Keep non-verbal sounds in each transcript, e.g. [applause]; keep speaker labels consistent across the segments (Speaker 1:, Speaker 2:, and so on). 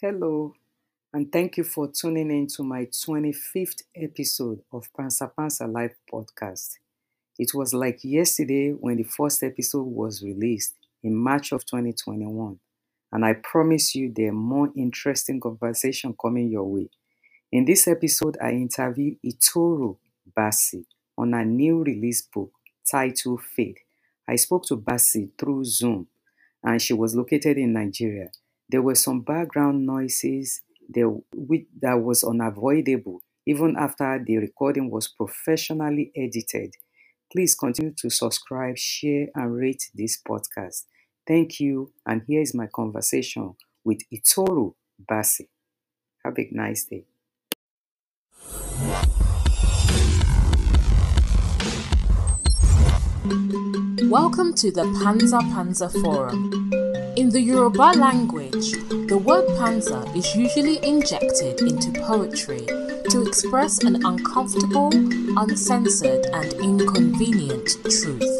Speaker 1: Hello, and thank you for tuning in to my 25th episode of Pansa Pansa Live podcast. It was like yesterday when the first episode was released in March of 2021, and I promise you there are more interesting conversation coming your way. In this episode, I interview Itoro Bassey on a new release book titled Faith. I spoke to Bassey through Zoom, and she was located in Nigeria. There were some background noises there, that was unavoidable even after the recording was professionally edited. Please continue to subscribe, share, and rate this podcast. Thank you, and here is my conversation with Itoro Bassey. Have a nice day.
Speaker 2: Welcome to the Panza Panza Forum. In the Yoruba language, the word panza is usually injected into poetry to express an uncomfortable, uncensored, and inconvenient truth.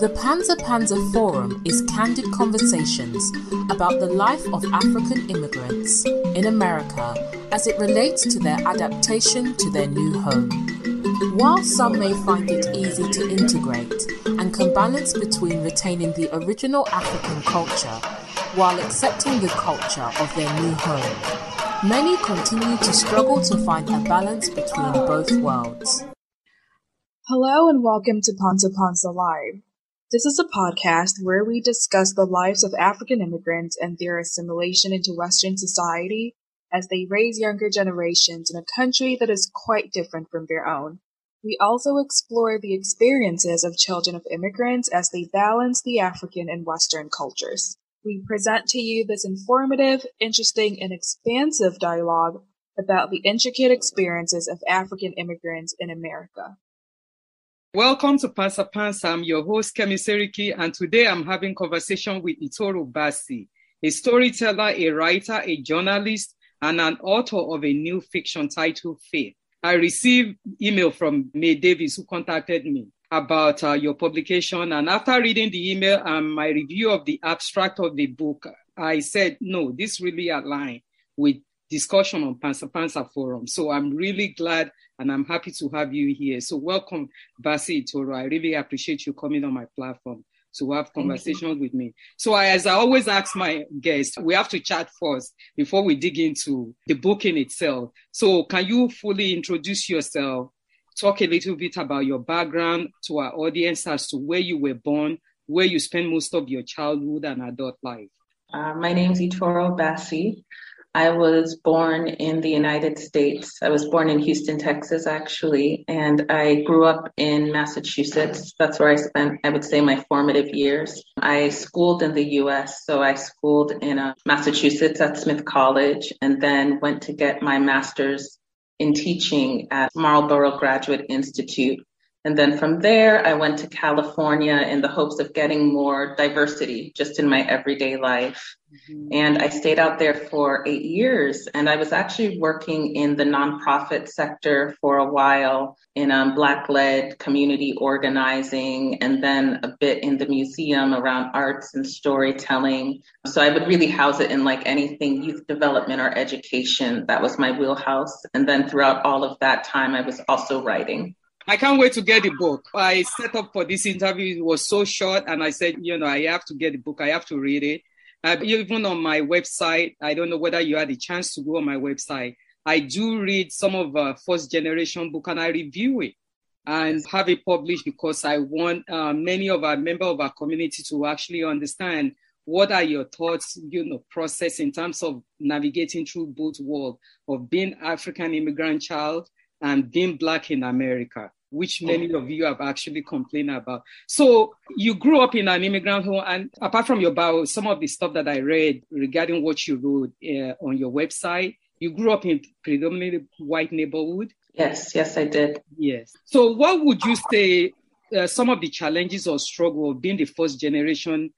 Speaker 2: The Panza Panza Forum is candid conversations about the life of African immigrants in America as it relates to their adaptation to their new home. While some may find it easy to integrate and can balance between retaining the original African culture while accepting the culture of their new home, many continue to struggle to find a balance between both worlds.
Speaker 3: Hello and welcome to Panza Panza Live. This is a podcast where we discuss the lives of African immigrants and their assimilation into Western society as they raise younger generations in a country that is quite different from their own. We also explore the experiences of children of immigrants as they balance the African and Western cultures. We present to you this informative, interesting, and expansive dialogue about the intricate experiences of African immigrants in America.
Speaker 1: Welcome to Pansa Pansa. I'm your host, Kemi Seriki, and today I'm having conversation with Itoro Bassey, a storyteller, a writer, a journalist, and an author of a new fiction titled Faith. I received email from May Davis who contacted me about uh, your publication. And after reading the email and my review of the abstract of the book, I said, no, this really aligns with discussion on Pansa Pansa Forum. So I'm really glad and I'm happy to have you here. So welcome, Bassey Toro. I really appreciate you coming on my platform to have conversations with me. So I, as I always ask my guests, we have to chat first before we dig into the book in itself. So can you fully introduce yourself? Talk a little bit about your background to our audience as to where you were born, where you spent most of your childhood and adult life.
Speaker 4: Uh, my name is Itoro Bassey. I was born in the United States. I was born in Houston, Texas, actually, and I grew up in Massachusetts. That's where I spent, I would say, my formative years. I schooled in the US, so I schooled in uh, Massachusetts at Smith College and then went to get my master's in teaching at Marlborough Graduate Institute and then from there, I went to California in the hopes of getting more diversity just in my everyday life. Mm-hmm. And I stayed out there for eight years. And I was actually working in the nonprofit sector for a while in um, Black led community organizing, and then a bit in the museum around arts and storytelling. So I would really house it in like anything youth development or education. That was my wheelhouse. And then throughout all of that time, I was also writing.
Speaker 1: I can't wait to get the book. I set up for this interview. It was so short, and I said, you know, I have to get the book. I have to read it. Uh, even on my website, I don't know whether you had a chance to go on my website. I do read some of uh, first generation book and I review it and have it published because I want uh, many of our member of our community to actually understand what are your thoughts, you know, process in terms of navigating through both world of being African immigrant child and being black in America which many of you have actually complained about. So you grew up in an immigrant home, and apart from your bio, some of the stuff that I read regarding what you wrote uh, on your website, you grew up in predominantly white neighborhood.
Speaker 4: Yes, yes, I did.
Speaker 1: Yes. So what would you say uh, some of the challenges or struggle of being the first generation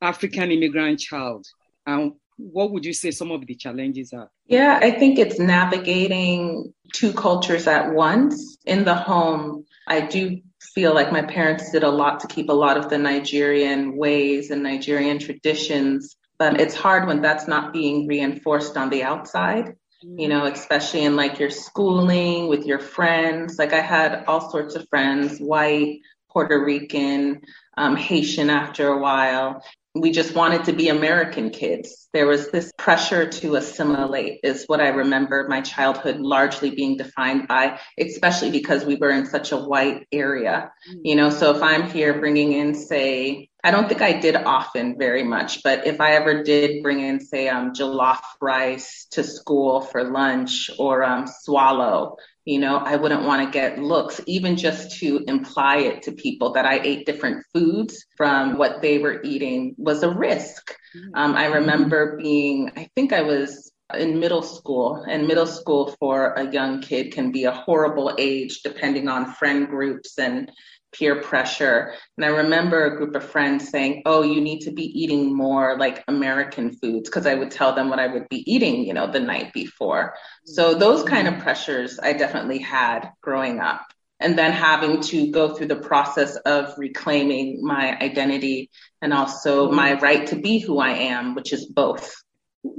Speaker 1: African immigrant child? And what would you say some of the challenges are?
Speaker 4: Yeah, I think it's navigating two cultures at once. In the home, I do feel like my parents did a lot to keep a lot of the Nigerian ways and Nigerian traditions but it's hard when that's not being reinforced on the outside you know, especially in like your schooling with your friends. Like I had all sorts of friends, white, Puerto Rican, um, Haitian after a while we just wanted to be American kids. There was this pressure to assimilate, is what I remember my childhood largely being defined by, especially because we were in such a white area. Mm. You know, so if I'm here bringing in, say, I don't think I did often very much, but if I ever did bring in, say, um, jollof rice to school for lunch or um, swallow, you know, I wouldn't want to get looks, even just to imply it to people that I ate different foods from what they were eating was a risk. Mm-hmm. Um, I remember being, I think I was in middle school, and middle school for a young kid can be a horrible age depending on friend groups and peer pressure. And I remember a group of friends saying, Oh, you need to be eating more like American foods, because I would tell them what I would be eating, you know, the night before. So those kind of pressures I definitely had growing up. And then having to go through the process of reclaiming my identity and also my right to be who I am, which is both.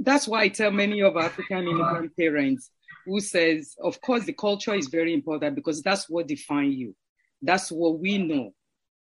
Speaker 1: That's why I tell many of African immigrant parents who says, of course, the culture is very important because that's what defines you that's what we know.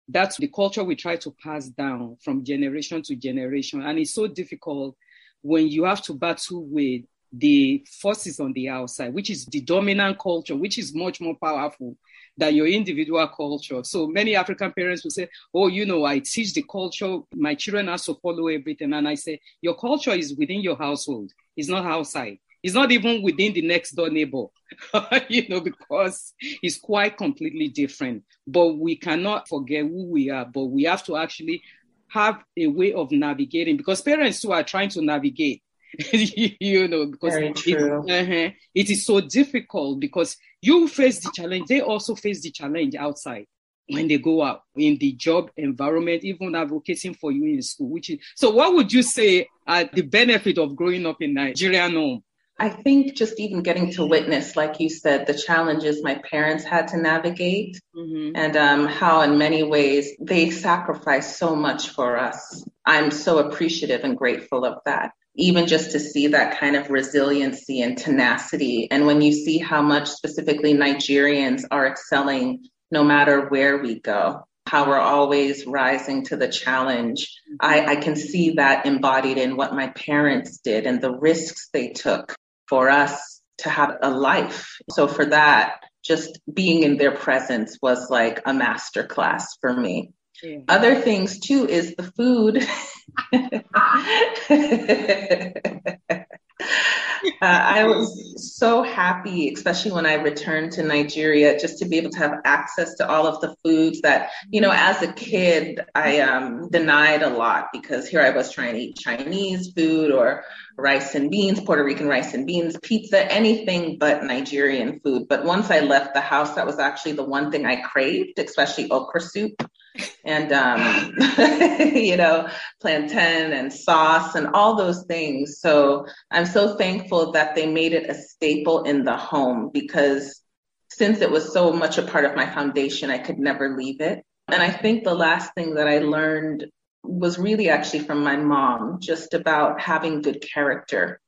Speaker 1: That's the culture we try to pass down from generation to generation. And it's so difficult when you have to battle with the forces on the outside, which is the dominant culture, which is much more powerful than your individual culture. So many African parents will say, Oh, you know, I teach the culture, my children have to follow everything. And I say, Your culture is within your household, it's not outside. It's not even within the next door neighbor, [laughs] you know, because it's quite completely different. But we cannot forget who we are, but we have to actually have a way of navigating because parents too are trying to navigate. [laughs] you know, because
Speaker 4: it, uh-huh,
Speaker 1: it is so difficult because you face the challenge, they also face the challenge outside when they go out in the job environment, even advocating for you in school. Which is so. What would you say are the benefit of growing up in Nigerian home?
Speaker 4: I think just even getting to witness, like you said, the challenges my parents had to navigate mm-hmm. and um, how, in many ways, they sacrificed so much for us. I'm so appreciative and grateful of that. Even just to see that kind of resiliency and tenacity. And when you see how much specifically Nigerians are excelling no matter where we go, how we're always rising to the challenge. I, I, can see that embodied in what my parents did and the risks they took for us to have a life. So for that, just being in their presence was like a master class for me. Yeah. Other things too is the food. [laughs] uh, I was so happy, especially when I returned to Nigeria, just to be able to have access to all of the foods that, you know, as a kid, I um, denied a lot because here I was trying to eat Chinese food or rice and beans, Puerto Rican rice and beans, pizza, anything but Nigerian food. But once I left the house, that was actually the one thing I craved, especially okra soup and um, [laughs] you know plantain and sauce and all those things. So i'm so thankful that they made it a staple in the home because since it was so much a part of my foundation i could never leave it. And i think the last thing that i learned was really actually from my mom just about having good character.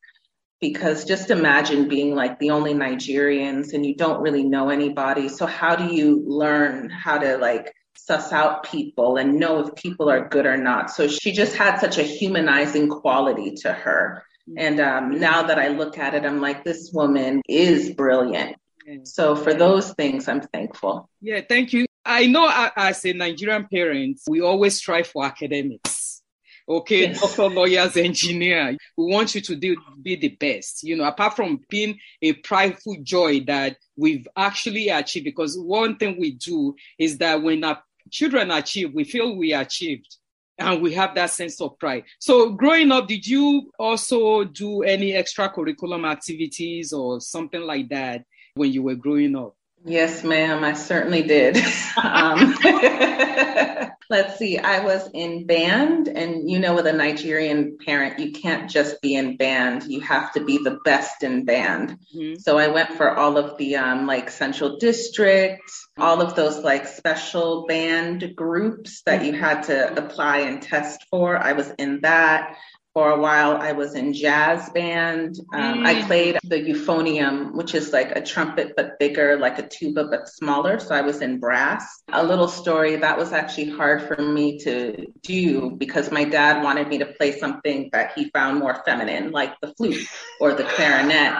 Speaker 4: Because just imagine being like the only Nigerians and you don't really know anybody. So how do you learn how to like suss out people and know if people are good or not. So she just had such a humanizing quality to her. And um, now that I look at it, I'm like, this woman is brilliant. So for those things, I'm thankful.
Speaker 1: Yeah, thank you. I know as a Nigerian parent, we always strive for academics. Okay, yes. doctor, lawyers, engineer. We want you to do, be the best. You know, apart from being a prideful joy that we've actually achieved, because one thing we do is that when our children achieve, we feel we achieved and we have that sense of pride. So, growing up, did you also do any extracurriculum activities or something like that when you were growing up?
Speaker 4: Yes, ma'am, I certainly did. [laughs] um, [laughs] let's see, I was in band, and you know, with a Nigerian parent, you can't just be in band, you have to be the best in band. Mm-hmm. So I went for all of the um, like Central District, all of those like special band groups that you had to apply and test for. I was in that For a while, I was in jazz band. Um, I
Speaker 1: Mm.
Speaker 4: played the euphonium, which is like a trumpet but bigger, like a tuba but smaller. So I was in brass. A little story that was actually hard for me to do because my dad wanted me to play something that he found more feminine, like the flute or the clarinet.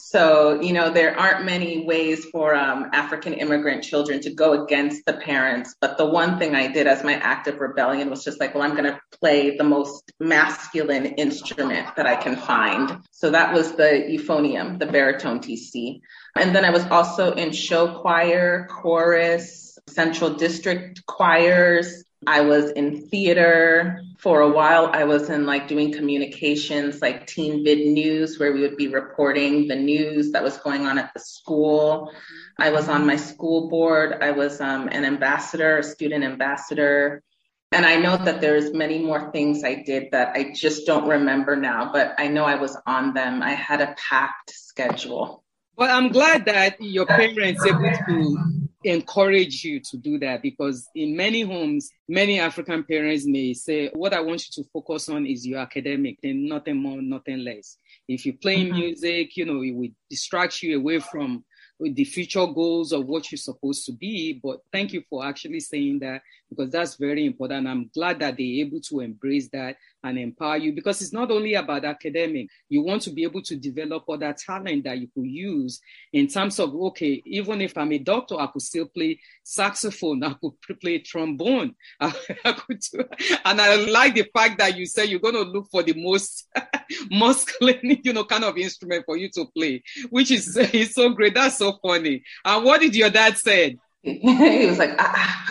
Speaker 4: So, you know, there aren't many ways for um, African immigrant children to go against the parents. But the one thing I did as my act of rebellion was just like, well, I'm going to play the most masculine instrument that I can find. So that was the euphonium, the baritone TC. And then I was also in show choir, chorus, central district choirs. I was in theater for a while. I was in like doing communications, like Teen Vid News, where we would be reporting the news that was going on at the school. I was on my school board. I was um, an ambassador, a student ambassador. And I know that there's many more things I did that I just don't remember now, but I know I was on them. I had a packed schedule.
Speaker 1: Well, I'm glad that your parents able to encourage you to do that because in many homes, many African parents may say, What I want you to focus on is your academic, and nothing more, nothing less. If you play
Speaker 4: Mhm.
Speaker 1: music, you know, it would distract you away from the future goals of what you're supposed to be. But thank you for actually saying that because that's very important. I'm glad that they're able to embrace that and empower you because it's not only about academic. You want to be able to develop other talent that you could use in terms of okay, even if I'm a doctor, I could still play saxophone, [laughs] I could play trombone, [laughs] I, could do, and I like the fact that you say you're going to look for the most [laughs] masculine, you know, kind of instrument for you to play, which is is so great. That's so funny. And what did your dad say?
Speaker 4: He was like, ah.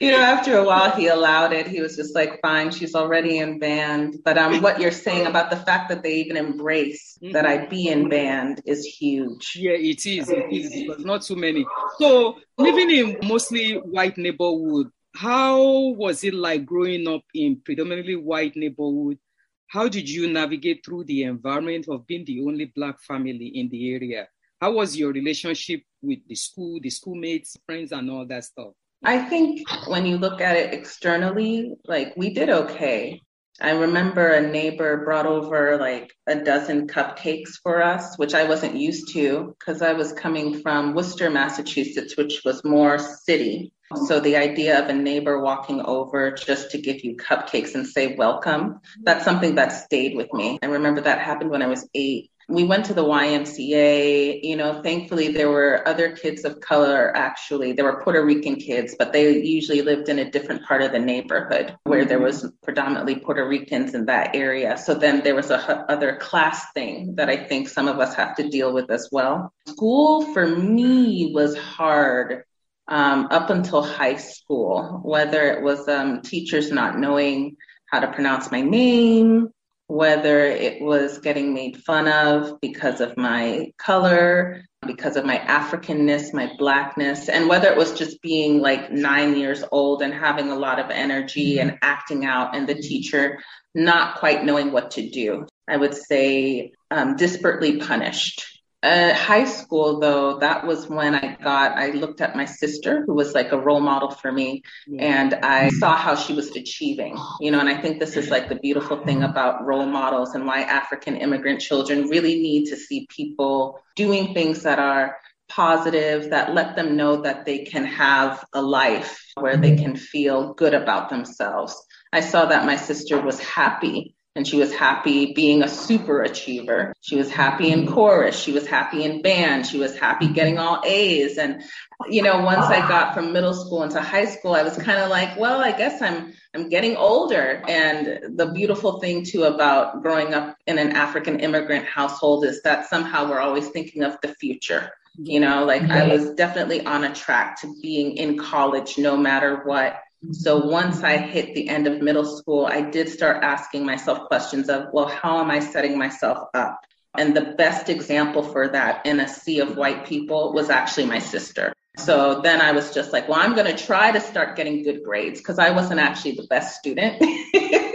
Speaker 4: you know, after a while, he allowed it. He was just like, fine, she's already in band. But um, what you're saying about the fact that they even embrace that I be in band is huge.
Speaker 1: Yeah, it is. It is because not too many. So living in mostly white neighborhood, how was it like growing up in predominantly white neighborhood? How did you navigate through the environment of being the only black family in the area? How was your relationship with the school, the schoolmates, friends, and all that stuff?
Speaker 4: I think when you look at it externally, like we did okay. I remember a neighbor brought over like a dozen cupcakes for us, which I wasn't used to because I was coming from Worcester, Massachusetts, which was more city. So the idea of a neighbor walking over just to give you cupcakes and say welcome, that's something that stayed with me. I remember that happened when I was eight. We went to the YMCA, you know, thankfully there were other kids of color actually. There were Puerto Rican kids, but they usually lived in a different part of the neighborhood where there was predominantly Puerto Ricans in that area. So then there was a h- other class thing that I think some of us have to deal with as well. School for me was hard um, up until high school, whether it was um, teachers not knowing how to pronounce my name, whether it was getting made fun of because of my color, because of my Africanness, my blackness, and whether it was just being like nine years old and having a lot of energy and acting out, and the teacher not quite knowing what to do. I would say um, disparately punished. Uh, high school, though, that was when I got, I looked at my sister, who was like a role model for me, and I saw how she was achieving, you know, and I think this is like the beautiful thing about role models and why African immigrant children really need to see people doing things that are positive, that let them know that they can have a life where they can feel good about themselves. I saw that my sister was happy and she was happy being a super achiever. She was happy in chorus. She was happy in band. She was happy getting all A's. And, you know, once I got from middle school into high school, I was kind of like, well, I guess I'm, I'm getting older. And the beautiful thing too about growing up in an African immigrant household is that somehow we're always thinking of the future. You know, like I was definitely on a track to being in college no matter what. So once I hit the end of middle school, I did start asking myself questions of, well, how am I setting myself up? And the best example for that in a sea of white people was actually my sister. So then I was just like, well, I'm going to try to start getting good grades because I wasn't actually the best student. [laughs]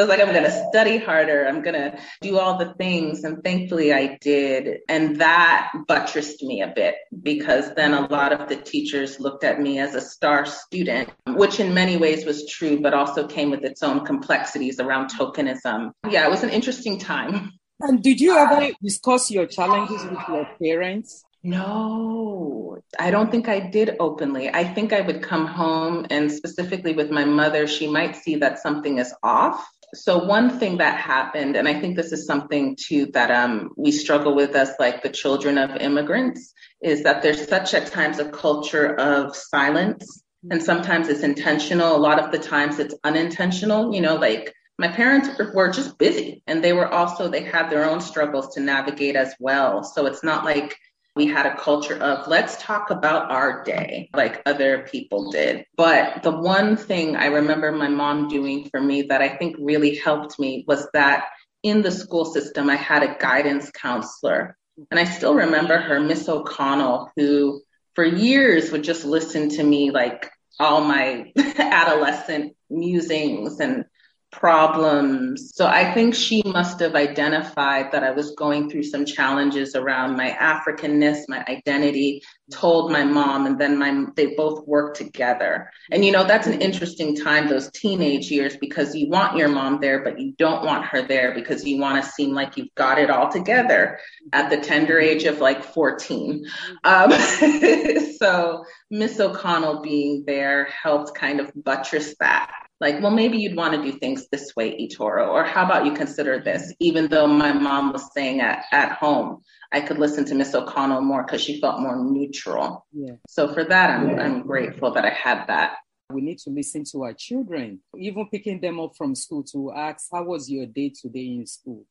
Speaker 4: so I was like, I'm going to study harder. I'm going to do all the things. And thankfully I did. And that buttressed me a bit because then a lot of the teachers looked at me as a star student, which in many ways was true, but also came with its own complexities around tokenism. Yeah, it was an interesting time.
Speaker 1: And did you ah. ever discuss your challenges with your parents?
Speaker 4: No, I don't think I did openly. I think I would come home and specifically with my mother, she might see that something is off. So one thing that happened, and I think this is something too that um, we struggle with as like the children of immigrants, is that there's such at times a culture of silence. And sometimes it's intentional. A lot of the times it's unintentional, you know, like my parents were just busy and they were also, they had their own struggles to navigate as well. So it's not like we had a culture of let's talk about our day like other people did. But the one thing I remember my mom doing for me that I think really helped me was that in the school system, I had a guidance counselor. And I still remember her, Miss O'Connell, who for years would just listen to me like all my [laughs] adolescent musings and problems. So I think she must have identified that I was going through some challenges around my Africanness, my identity, told my mom, and then my they both worked together. And you know, that's an interesting time, those teenage years, because you want your mom there, but you don't want her there because you want to seem like you've got it all together at the tender age of like 14. Um, [laughs] so Miss O'Connell being there helped kind of buttress that like, well, maybe you'd want to do things this way, Itoro, or how about you consider this? Even though my mom was staying at, at home, I could listen to Miss O'Connell more because she felt more neutral. Yeah. So for that, I'm, yeah. I'm grateful that I had that.
Speaker 1: We need to listen to our children, even picking them up from school to ask, how was your day today in school?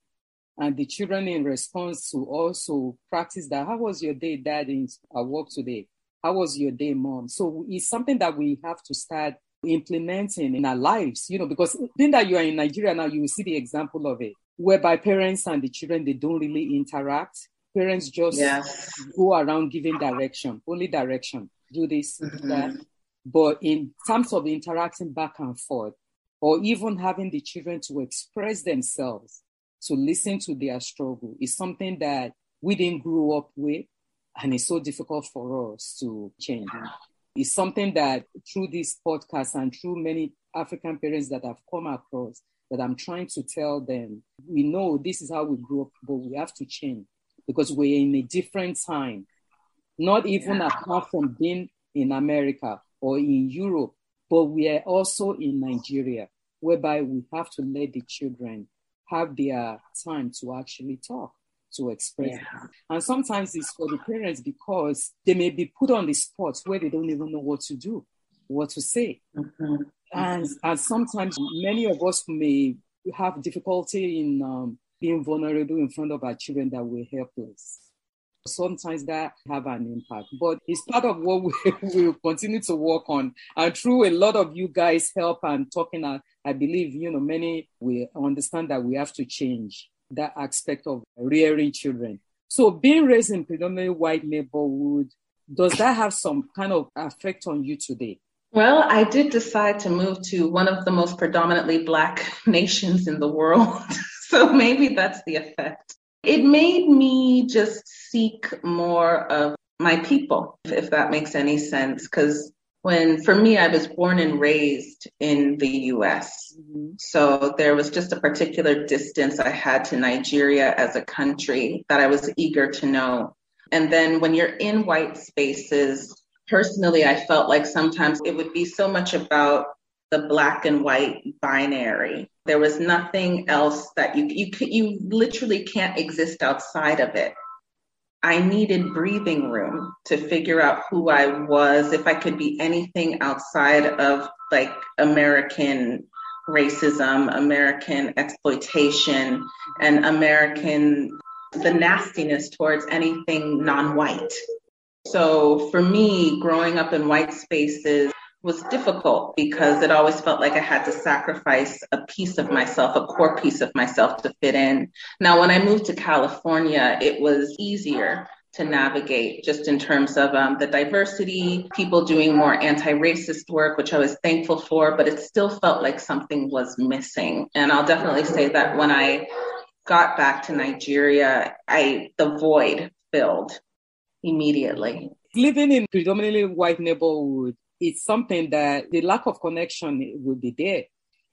Speaker 1: And the children in response to also practice that, how was your day, dad, in, at work today? How was your day, mom? So it's something that we have to start implementing in our lives, you know, because being that you are in Nigeria now, you will see the example of it, whereby parents and the children, they don't really interact. Parents just yes. go around giving direction, only direction, do this, mm-hmm. that. But in terms of interacting back and forth, or even having the children to express themselves, to listen to their struggle, is something that we didn't grow up with, and it's so difficult for us to change is something that through this podcast and through many African parents that I've come across, that I'm trying to tell them, we know this is how we grew up, but we have to change because we're in a different time. Not even apart from being in America or in Europe, but we are also in Nigeria, whereby we have to let the children have their time to actually talk to express. Yeah. And sometimes it's for the parents because they may be put on the spot where they don't even know what to do, what to say. Mm-hmm. And, and sometimes many of us may have difficulty in um, being vulnerable in front of our children that we're helpless. Sometimes that have an impact, but it's part of what we [laughs] will continue to work on. And through a lot of you guys help and talking, I, I believe, you know, many will understand that we have to change that aspect of rearing children. So being raised in predominantly white neighborhood, does that have some kind of effect on you today?
Speaker 4: Well, I did decide to move to one of the most predominantly black [laughs] nations in the world. [laughs] so maybe that's the effect. It made me just seek more of my people, if that makes any sense. Because when for me, I was born and raised in the US. Mm-hmm. So there was just a particular distance I had to Nigeria as a country that I was eager to know. And then when you're in white spaces, personally, I felt like sometimes it would be so much about the black and white binary. There was nothing else that you you could you literally can't exist outside of it. I needed breathing room to figure out who I was, if I could be anything outside of like American racism, American exploitation, and American, the nastiness towards anything non white. So for me, growing up in white spaces, was difficult because it always felt like I had to sacrifice a piece of myself, a core piece of myself to fit in. Now, when I moved to California, it was easier to navigate just in terms of um, the diversity, people doing more anti racist work, which I was thankful for, but it still felt like something was missing. And I'll definitely say that when I got back to Nigeria, I the void filled immediately.
Speaker 1: Living in predominantly white neighborhood, it's something that the lack of connection will be there.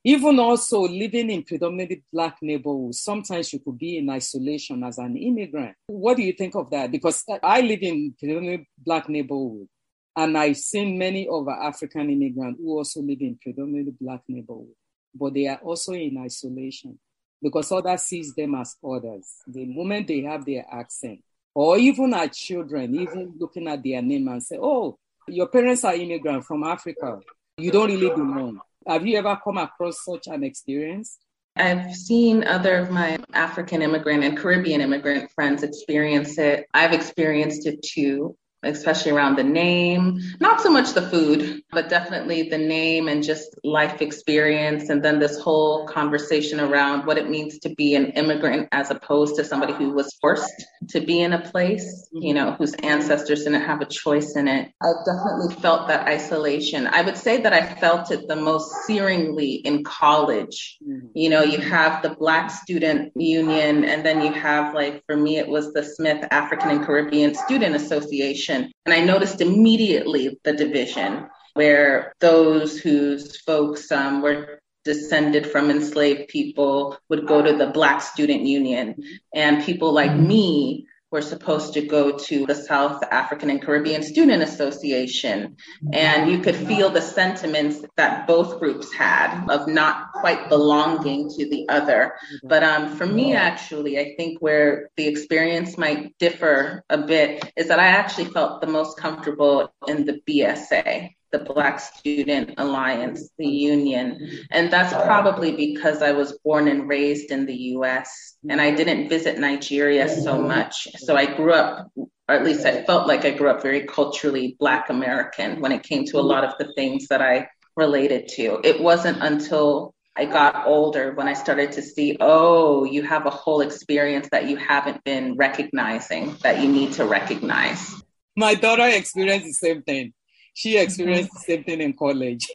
Speaker 1: Even also living in predominantly black neighborhoods, sometimes you could be in isolation as an immigrant. What do you think of that? Because I live in predominantly black neighborhood, and I've seen many of our African immigrants who also live in predominantly black neighborhood, but they are also in isolation because others sees them as others. The moment they have their accent, or even our children, even looking at their name and say, "Oh, your parents are immigrants from Africa. You don't really belong." Have you ever come across such an experience?
Speaker 4: I've seen other of my African immigrant and Caribbean immigrant friends experience it. I've experienced it too especially around the name, not so much the food, but definitely the name and just life experience. And then this whole conversation around what it means to be an immigrant as opposed to somebody who was forced to be in a place, you know, whose ancestors didn't have a choice in it. I've definitely felt that isolation. I would say that I felt it the most searingly in college. Mm-hmm. You know, you have the Black Student Union, and then you have, like, for me, it was the Smith African and Caribbean Student Association division. And I noticed immediately the division where those whose folks um, were descended from enslaved people would go to the Black Student Union, and people like me were supposed to go to the South African and Caribbean Student Association. And you could feel the sentiments that both groups had of not quite belonging to the other. But um, for me, actually, I think where the experience might differ a bit is that I actually felt the most comfortable in the BSA the Black Student Alliance, the union. And that's probably because I was born and raised in the US and I didn't visit Nigeria so much. So I grew up, or at least I felt like I grew up very culturally Black American when it came to a lot of the things that I related to. It wasn't until I got older when I started to see, oh, you have a whole experience that you haven't been recognizing that you need to recognize.
Speaker 1: My daughter experienced the same thing she experienced the same thing in college.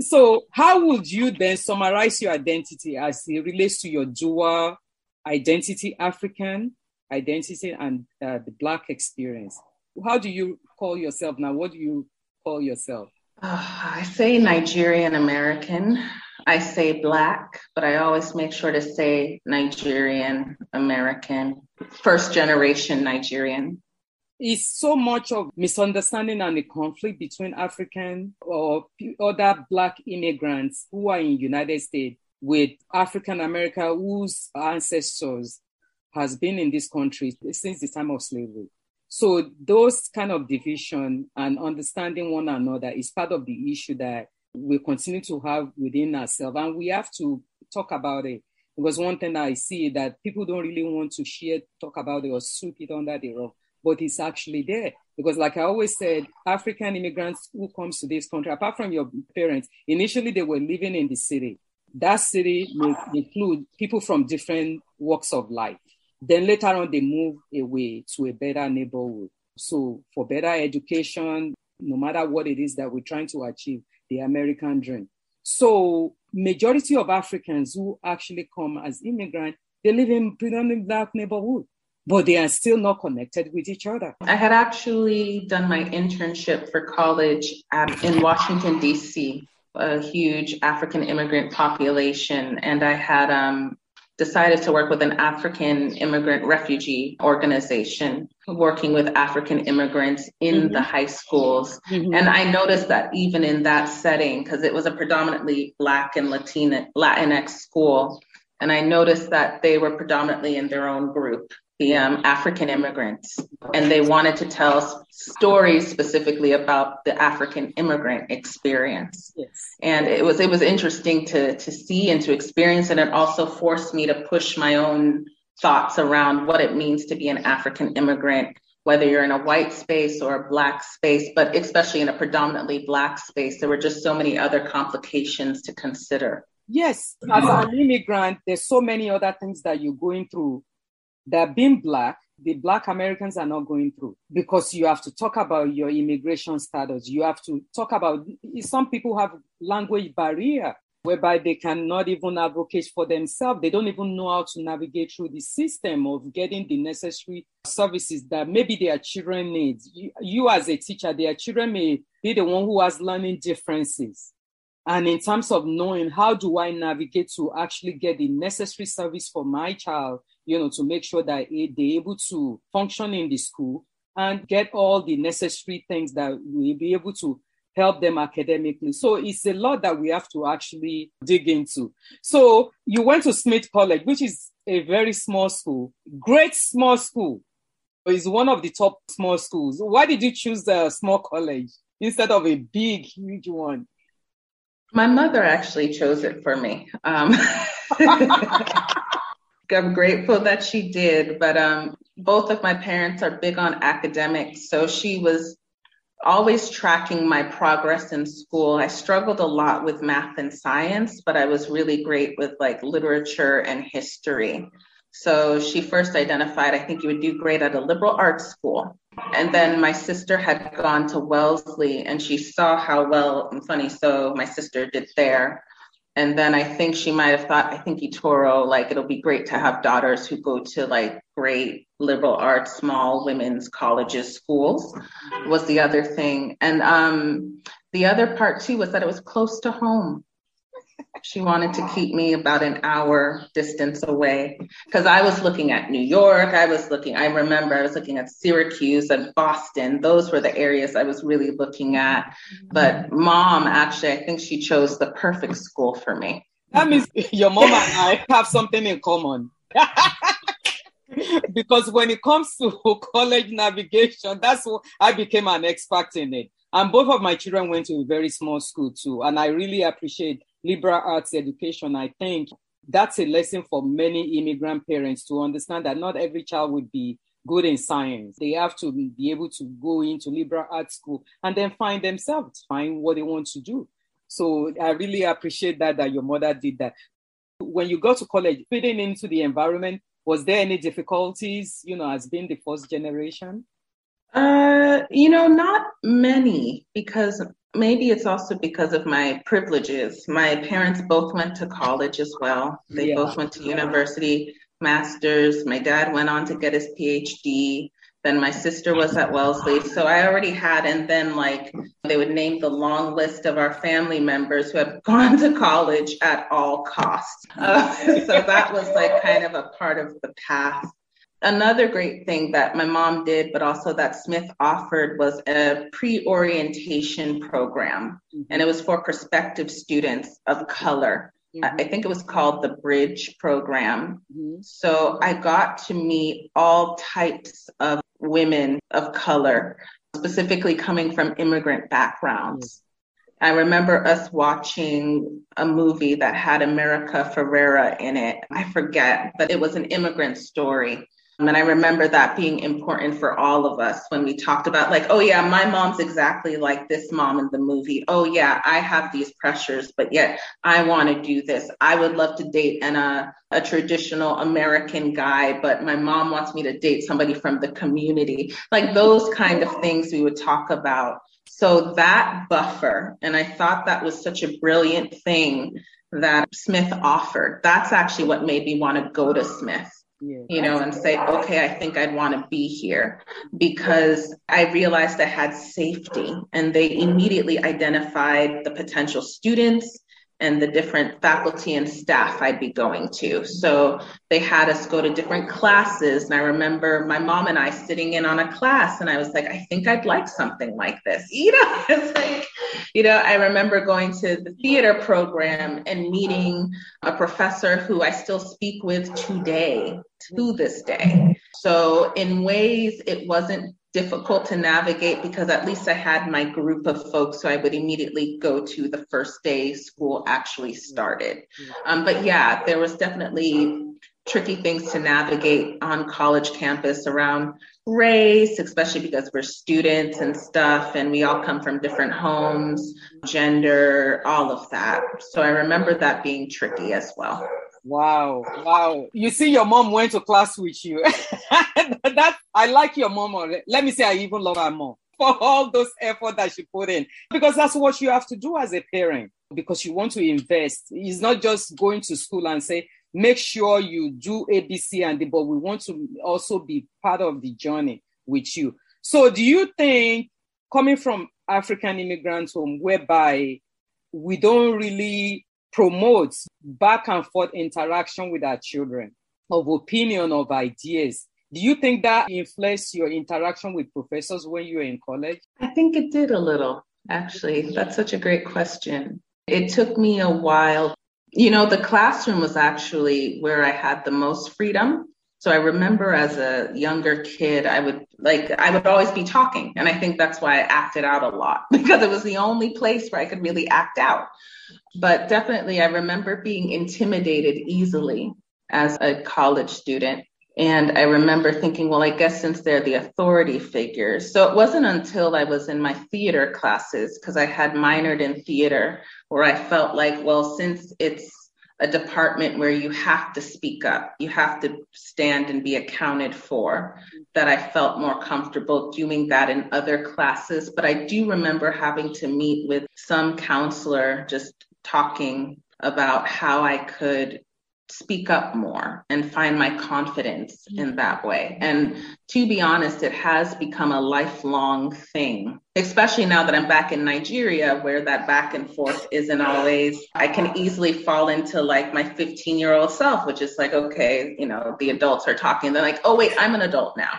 Speaker 1: So, how would you then summarize your identity as it relates to your dual identity, African identity, and uh, the Black experience? How do you call yourself now? What do you call yourself?
Speaker 4: Uh, I say Nigerian American. I say Black, but I always make sure to say Nigerian American, first generation Nigerian
Speaker 1: is so much of misunderstanding and a conflict between African or other Black immigrants who are in United States with African America whose ancestors has been in this country since the time of slavery. So those kind of division and understanding one another is part of the issue that we continue to have within ourselves, and we have to talk about it. Because one thing I see that people don't really want to share, talk about it, or sweep it under the rug but it's actually there. Because like I always said, African immigrants who comes to this country, apart from your parents, initially they were living in the city. That city may include people from different walks of life. Then later on, they move away to a better neighborhood. So for better education, no matter what it is that we're trying to achieve, the American dream. So majority of Africans who actually come as immigrants, they live in predominantly black neighborhood but they are still not connected with each other.
Speaker 4: I had actually done my internship for college at, in Washington, D.C., a huge African immigrant population, and I had um, decided to work with an African immigrant refugee organization working with African immigrants in mm-hmm. the high schools. Mm-hmm. And I noticed that even in that setting, because it was a predominantly Black and Latina, Latinx school, and I noticed that they were predominantly in their own group the um, African immigrants, and they wanted to tell stories specifically about the African immigrant experience. Yes. And it was it was interesting to to see and to experience, and it also forced me to push my own thoughts around what it means to be an African immigrant, whether you're in a white space or a black space, but especially in a predominantly black space. There were just so many other complications to consider.
Speaker 1: Yes, as an immigrant, there's so many other things that you're going through that being black, the Black Americans are not going through because you have to talk about your immigration status. You have to talk about some people have language barrier whereby they cannot even advocate for themselves. They don't even know how to navigate through the system of getting the necessary services that maybe their children need. You, you as a teacher, their children may be the one who has learning differences. And in terms of knowing how do I navigate to actually get the necessary service for my child, you know, to make sure that eh, they're able to function in the school and get all the necessary things that will be able to help them academically. So it's a lot that we have to actually dig into. So you went to Smith College, which is a very small school, great small school. It's one of the top small schools. Why did you choose a small college instead of a big, huge one?
Speaker 4: My mother actually chose it for me. Um, [laughs] I'm grateful that she did, but um, both of my parents are big on academics. So she was always tracking my progress in school. I struggled a lot with math and science, but I was really great with like literature and history. So she first identified, I think you would do great at a liberal arts school. And then my sister had gone to Wellesley and she saw how well, and funny, so my sister did there. And then I think she might have thought, I think Itoro, like it'll be great to have daughters who go to like great liberal arts, small women's colleges, schools was the other thing. And um, the other part too was that it was close to home. She wanted to keep me about an hour distance away because I was looking at New York. I was looking, I remember I was looking at Syracuse and Boston. Those were the areas I was really looking at. But mom, actually, I think she chose the perfect school for me.
Speaker 1: That means your mom and I have something in common. [laughs] because when it comes to [laughs] college navigation, that's what I became an expert in it. And both of my children went to a very small school too. And I really appreciate liberal arts education. I think that's a lesson for many immigrant parents to understand that not every child would be good in science. They have to be able to go into liberal arts school and then find themselves, find what they want to do. So I really appreciate that that your mother did that. When you go to college, fitting into the environment, was there any difficulties, you know, as being the first generation?
Speaker 4: Uh, you know, not many because maybe it's also because of my privileges. My parents both went to college as well. They yeah. both went to university, masters. My dad went on to get his PhD. Then my sister was at Wellesley. So I already had, and then like they would name the long list of our family members who have [laughs] gone to college at all costs. Uh, [laughs] so that was like kind of a part of the path another great thing that my mom did, but also that Smith offered was a pre orientation program. Mm-hmm. And it was for prospective students of color. Mm-hmm. I think it was called the Bridge Program. Mm-hmm. So I got to meet all types of women of color, specifically coming from immigrant backgrounds. I remember us watching a movie that had America Ferrera in it. I forget, but it was an immigrant story. And I remember that being important for all of us when we talked about, like, oh, yeah, my mom's exactly like this mom in the movie. Oh, yeah, I have these pressures, but yet I want to do this. I would love to date an, uh, a traditional American guy, but my mom wants me to date somebody from the community. Like those kind of things we would talk about. So that buffer, and I thought that was such a brilliant thing that Smith offered. That's actually what made me want to go to Smith yeah, you know, and say, okay, I think I'd want to be here because I realized I had safety. And they immediately identified the potential students and the different faculty and staff I'd be going to. So they had us go to different classes. And I remember my mom and I sitting in on a class, and I was like, I think I'd like something like this. [laughs] You know, it's like, you know, I remember going to the theater program and meeting a professor who I still speak with today, to this day. So, in ways, it wasn't difficult to navigate because at least I had my group of folks, so I would immediately go to the first day school actually started. Um, but yeah, there was definitely tricky things to navigate on college campus around race, especially because we're students and stuff, and we all come from different homes, gender, all of that. So I remember that being tricky as well.
Speaker 1: Wow, wow. You see, your mom went to class with you. [laughs] that I like your mom. Let me say, I even love her more [laughs] for all those effort that she put in because that's what you have to do as a parent because you want to invest. It's not just going to school and say, make sure you do ABC and but we want to also be part of the journey with you. So, do you think coming from African immigrant home, whereby we don't really promote back and forth interaction with our children of opinion, of ideas, do you think that influenced your interaction with professors when you were in college?
Speaker 4: I think it did a little, actually. That's such a great question. It took me a while. You know, the classroom was actually where I had the most freedom. So I remember as a younger kid, I would like, I would always be talking. And I think that's why I acted out a lot [laughs] because it was the only place where I could really act out. But definitely, I remember being intimidated easily as a college student. And I remember thinking, well, I guess since they're the authority figures. So it wasn't until I was in my theater classes, because I had minored in theater, where I felt like, well, since it's a department where you have to speak up, you have to stand and be accounted for, that I felt more comfortable doing that in other classes. But I do remember having to meet with some counselor just talking about how I could speak up more and find my confidence in that way. And to be honest, it has become a lifelong thing, especially now that I'm back in Nigeria, where that back and forth isn't always, I can easily fall into like my 15 year old self, which is like, okay, you know, the adults are talking. They're like, oh, wait, I'm an adult now.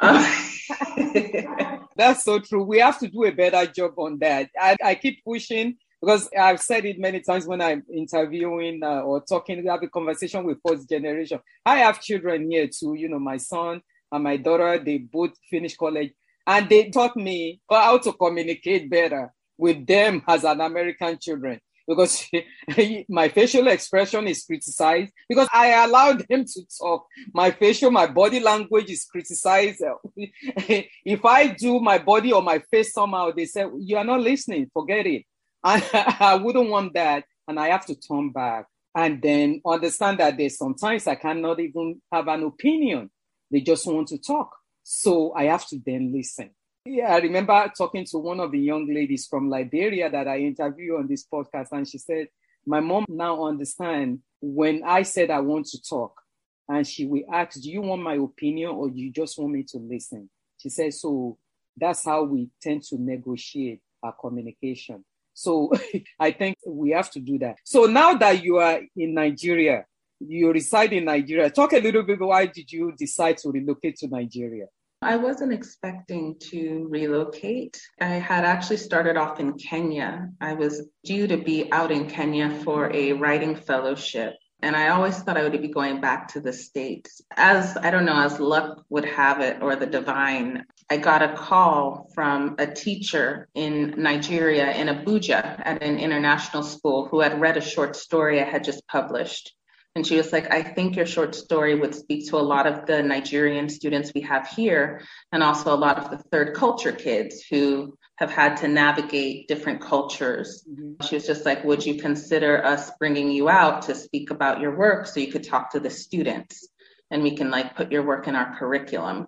Speaker 1: Um, [laughs] [laughs] That's so true. We have to do a better job on that. I, I keep pushing because I've said it many times when I'm interviewing uh, or talking, we have a conversation with first generation. I have children here too, you know, my son and my daughter, they both finished college and they taught me how to communicate better with them as an American children because [laughs] my facial expression is criticized because I allowed [laughs] them to talk. My facial, my body language is criticized. [laughs] if I do my body or my face somehow, they say, You are not listening, forget it. I, [laughs] I wouldn't want that. And I have to turn back and then understand that there's sometimes I cannot even have an opinion. They just want to talk. So I have to then listen. Yeah, I remember talking to one of the young ladies from Liberia that I interviewed on this podcast, and she said, My mom now understands when I said I want to talk, and she will ask, Do you want my opinion or you just want me to listen? She said, So that's how we tend to negotiate our communication. So [laughs] I think we have to do that. So now that you are in Nigeria, you reside in Nigeria, talk a little bit why did you decide to relocate to Nigeria?
Speaker 4: I wasn't expecting to relocate. I had actually started off in Kenya. I was due to be out in Kenya for a writing fellowship. And I always thought I would be going back to the States. As I don't know, as luck would have it, or the divine, I got a call from a teacher in Nigeria, in Abuja, at an international school, who had read a short story I had just published. And she was like, I think your short story would speak to a lot of the Nigerian students we have here, and also a lot of the third culture kids who have had to navigate different cultures. Mm-hmm. She was just like, Would you consider us bringing you out to speak about your work so you could talk to the students and we can like put your work in our curriculum?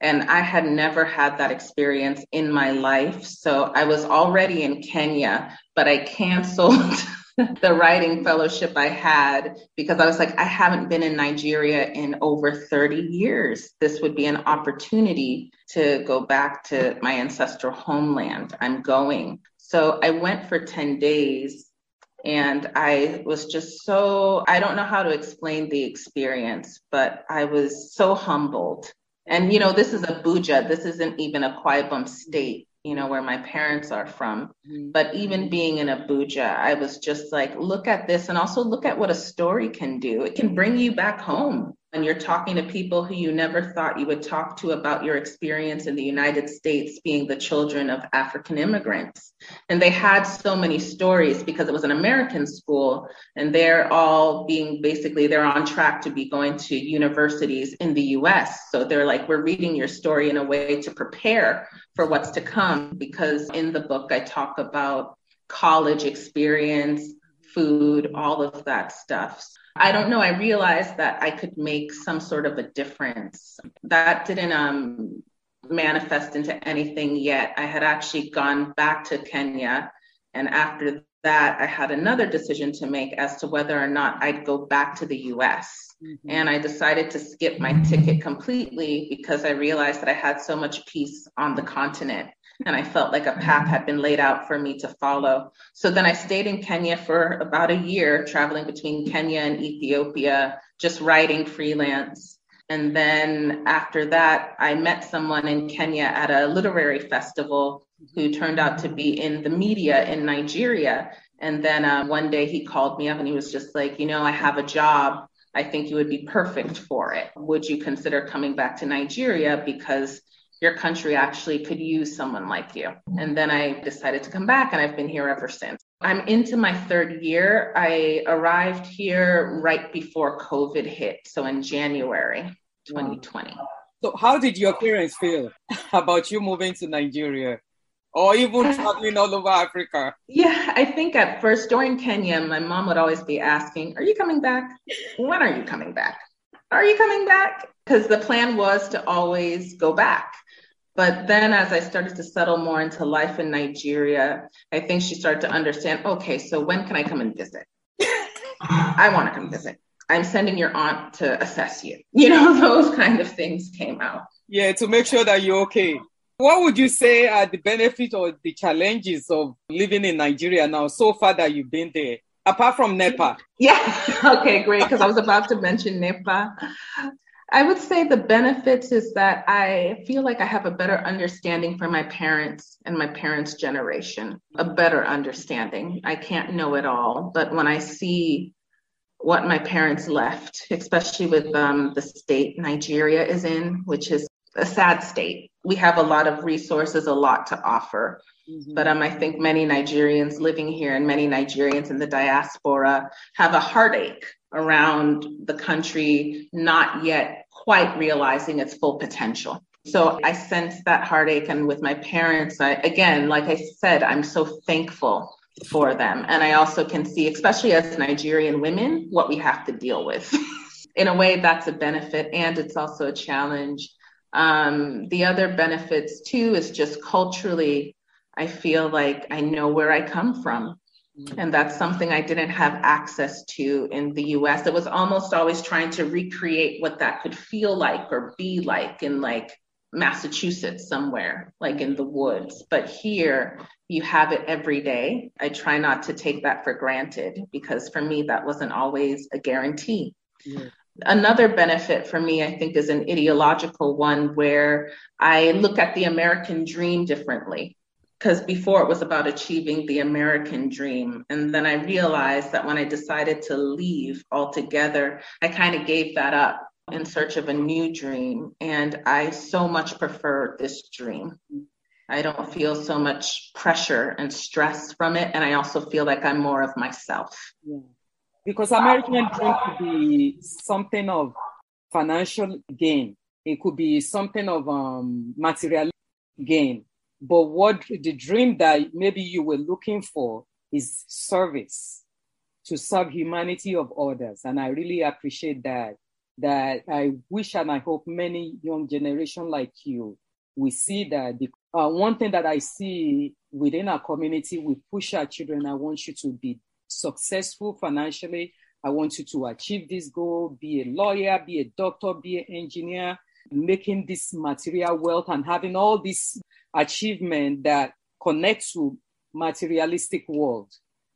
Speaker 4: And I had never had that experience in my life. So I was already in Kenya, but I canceled [laughs] [laughs] the writing fellowship I had because I was like, I haven't been in Nigeria in over 30 years. This would be an opportunity to go back to my ancestral homeland. I'm going. So I went for 10 days and I was just so, I don't know how to explain the experience, but I was so humbled and, you know, this is Abuja. This isn't even Akwa Ibom state, you know, where my parents are from. Mm-hmm. But even being in Abuja, I was just like, look at this and also look at what a story can do. It can bring you back home and you're talking to people who you never thought you would talk to about your experience in the United States being the children of African immigrants. And they had so many stories because it was an American school and they're all being basically they're on track to be going to universities in the US. So they're like we're reading your story in a way to prepare for what's to come because in the book I talk about college experience food, all of that stuff. I don't know. I realized that I could make some sort of a difference. That didn't um, manifest into anything yet. I had actually gone back to Kenya. And after that, I had another decision to make as to whether or not I'd go back to the US. Mm-hmm. And I decided to skip my ticket completely because I realized that I had so much peace on the continent and I felt like a path had been laid out for me to follow. So then I stayed in Kenya for about a year, traveling between Kenya and Ethiopia, just writing freelance. And then after that, I met someone in Kenya at a literary festival who turned out to be in the media in Nigeria. And then uh, one day he called me up and he was just like, you know, I have a job. I think you would be perfect for it. Would you consider coming back to Nigeria? Because your country actually could use someone like you. And then I decided to come back and I've been here ever since. I'm into my third year. I arrived here right before COVID hit, so in January 2020.
Speaker 1: So, how did your parents feel [laughs] about you moving to Nigeria? Or even [laughs] traveling all over Africa?
Speaker 4: Yeah, I think at first during Kenya, my mom would always be asking, Are you coming back? When are you coming back? Are you coming back? Because the plan was to always go back. But then as I started to settle more into life in Nigeria, I think she started to understand okay, so when can I come and visit? I want to come visit. I'm sending your aunt to assess you. [laughs] You know, those kind of things came out.
Speaker 1: Yeah, to make sure that you're okay. What would you say are the benefits or the challenges of living in Nigeria now so far that you've been there? Apart from NEPA. [laughs]
Speaker 4: Yeah. [laughs] Okay, great. Because I was about to mention NEPA. I would say the benefits is that I feel like I have a better understanding for my parents and my parents' generation, a better understanding. I can't know it all, but when I see what my parents left, especially with um, the state Nigeria is in, which is a sad state. We have a lot of resources, a lot to offer. Mm-hmm. But um, I think many Nigerians living here and many Nigerians in the diaspora have a heartache around the country not yet quite realizing its full potential. So I sense that heartache. And with my parents, I, again, like I said, I'm so thankful for them. And I also can see, especially as Nigerian women, what we have to deal with. [laughs] In a way, that's a benefit, and it's also a challenge. Um, the other benefits, too, is just culturally, I feel like I know where I come from. And that's something I didn't have access to in the US. It was almost always trying to recreate what that could feel like or be like in like Massachusetts somewhere, like in the woods. But here you have it every day. I try not to take that for granted because for me, that wasn't always a guarantee. Yeah. Another benefit for me, I think, is an ideological one where I look at the American dream differently because before it was about achieving the American dream. And then I realized that when I decided to leave altogether, I kind of gave that up in search of a new dream. And I so much prefer this dream. I don't feel so much pressure and stress from it. And I also feel like I'm more of myself. Yeah.
Speaker 1: Because American dream could be something of financial gain. It could be something of um, material gain but what the dream that maybe you were looking for is service to serve humanity of others. And I really appreciate that. That I wish and I hope many young generation like you we see that. The, uh, one thing that I see within our community, we push our children. I want you to be successful financially. I want you to achieve this goal, be a lawyer, be a doctor, be an engineer, making this material wealth and having all these achievement that connects to materialistic world,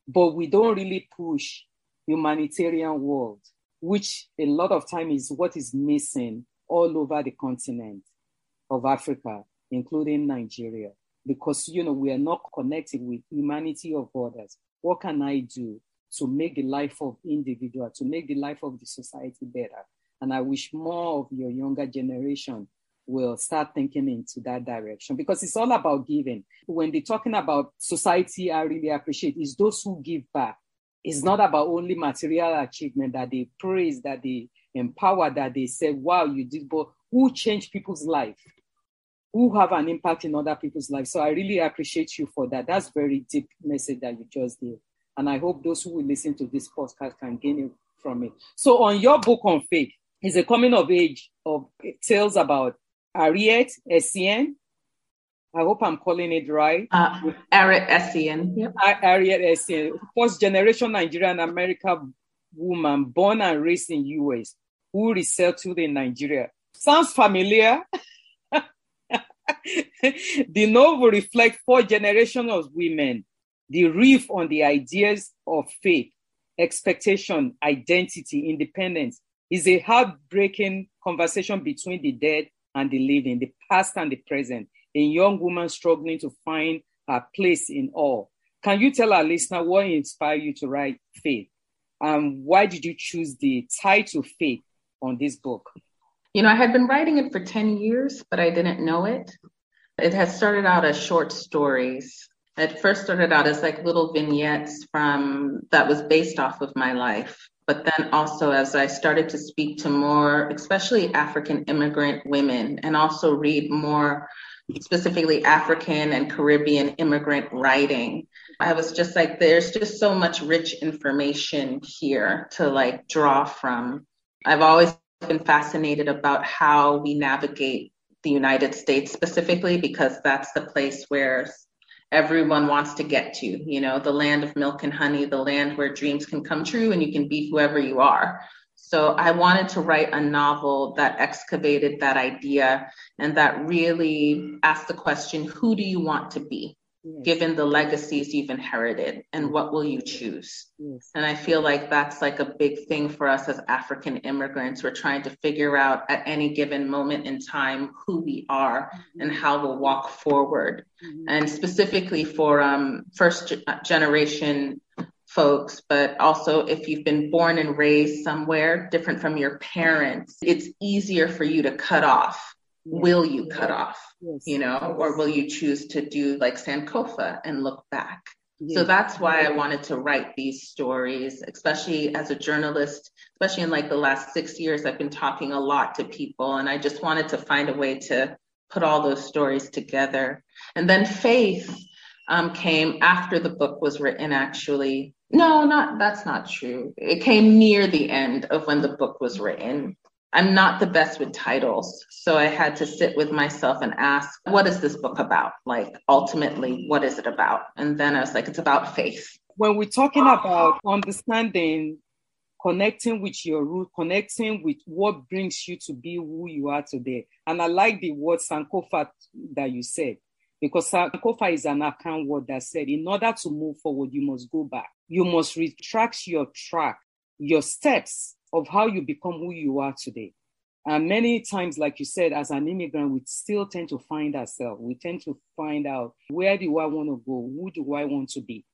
Speaker 1: but we don't really push humanitarian world, which a lot of time is what is missing all over the continent of Africa, including Nigeria, because you know we are not connected with humanity of others. What can I do to make the life of individual, to make the life of the society better? And I wish more of your younger generation will start thinking into that direction because it's all about giving. When they're talking about society, I really appreciate is those who give back. It's not about only material achievement that they praise, that they empower, that they say, wow, you did, but who change people's life? Who have an impact in other people's lives. So I really appreciate you for that. That's very deep message that you just gave. And I hope those who will listen to this podcast can gain from it. So, on your book on faith, is a coming of age of tales about Harriet Essien. I hope I'm calling it right.
Speaker 4: Uh, Harriet Essien. Yep.
Speaker 1: Harriet Essien, first generation Nigerian American woman born and raised in US who resettled in Nigeria. Sounds familiar. [laughs] the novel reflects four generations of women, the riff on the ideas of faith, expectation, identity, independence, is a heartbreaking conversation between the dead and the living, the past and the present, a young woman struggling to find her place in all. Can you tell our listener what inspired you to write Faith? And why did you choose the title Faith on this book?
Speaker 4: You know, I had been writing it for 10 years, but I didn't know it. It had started out as short stories. It first started out as like little vignettes from that was based off of my life. But then also, as I started to speak to more, especially African immigrant women, and also read more specifically African and Caribbean immigrant writing, I was just like, there's just so much rich information here to like draw from. I've always been fascinated about how we navigate the United States specifically because that's the place where everyone wants to get to, you know, the land of milk and honey, the land where dreams can come true and you can be whoever you are. So I wanted to write a novel that excavated that idea and that really asked the question who do you want to be? Yes. given the legacies you've inherited and what will you choose yes. and i feel like that's like a big thing for us as african immigrants we're trying to figure out at any given moment in time who we are mm-hmm. and how we'll walk forward mm-hmm. and specifically for um, first generation folks, but also if you've been born and raised somewhere different from your parents, it's easier for you to cut off will you cut off yes. you know or will you choose to do like sankofa and look back? Yes. so that's why i wanted to write these stories especially as a journalist especially in like the last six years i've been talking a lot to people and i just wanted to find a way to put all those stories together. And then faith um, came after the book was written actually. No not that's not true. It came near the end of when the book was written I'm not the best with titles. So I had to sit with myself and ask, what is this book about? Like, ultimately, what is it about? And then I was like, it's about faith.
Speaker 1: When we're talking about understanding, connecting with your root, connecting with what brings you to be who you are today. And I like the word Sankofa that you said, because Sankofa is an Akan word that said, in order to move forward, you must go back. You must retract your track, your steps of how you become who you are today. And many times, like you said, as an immigrant, we still tend to find ourselves. We tend to find out where do I want to go? Who do I want to be?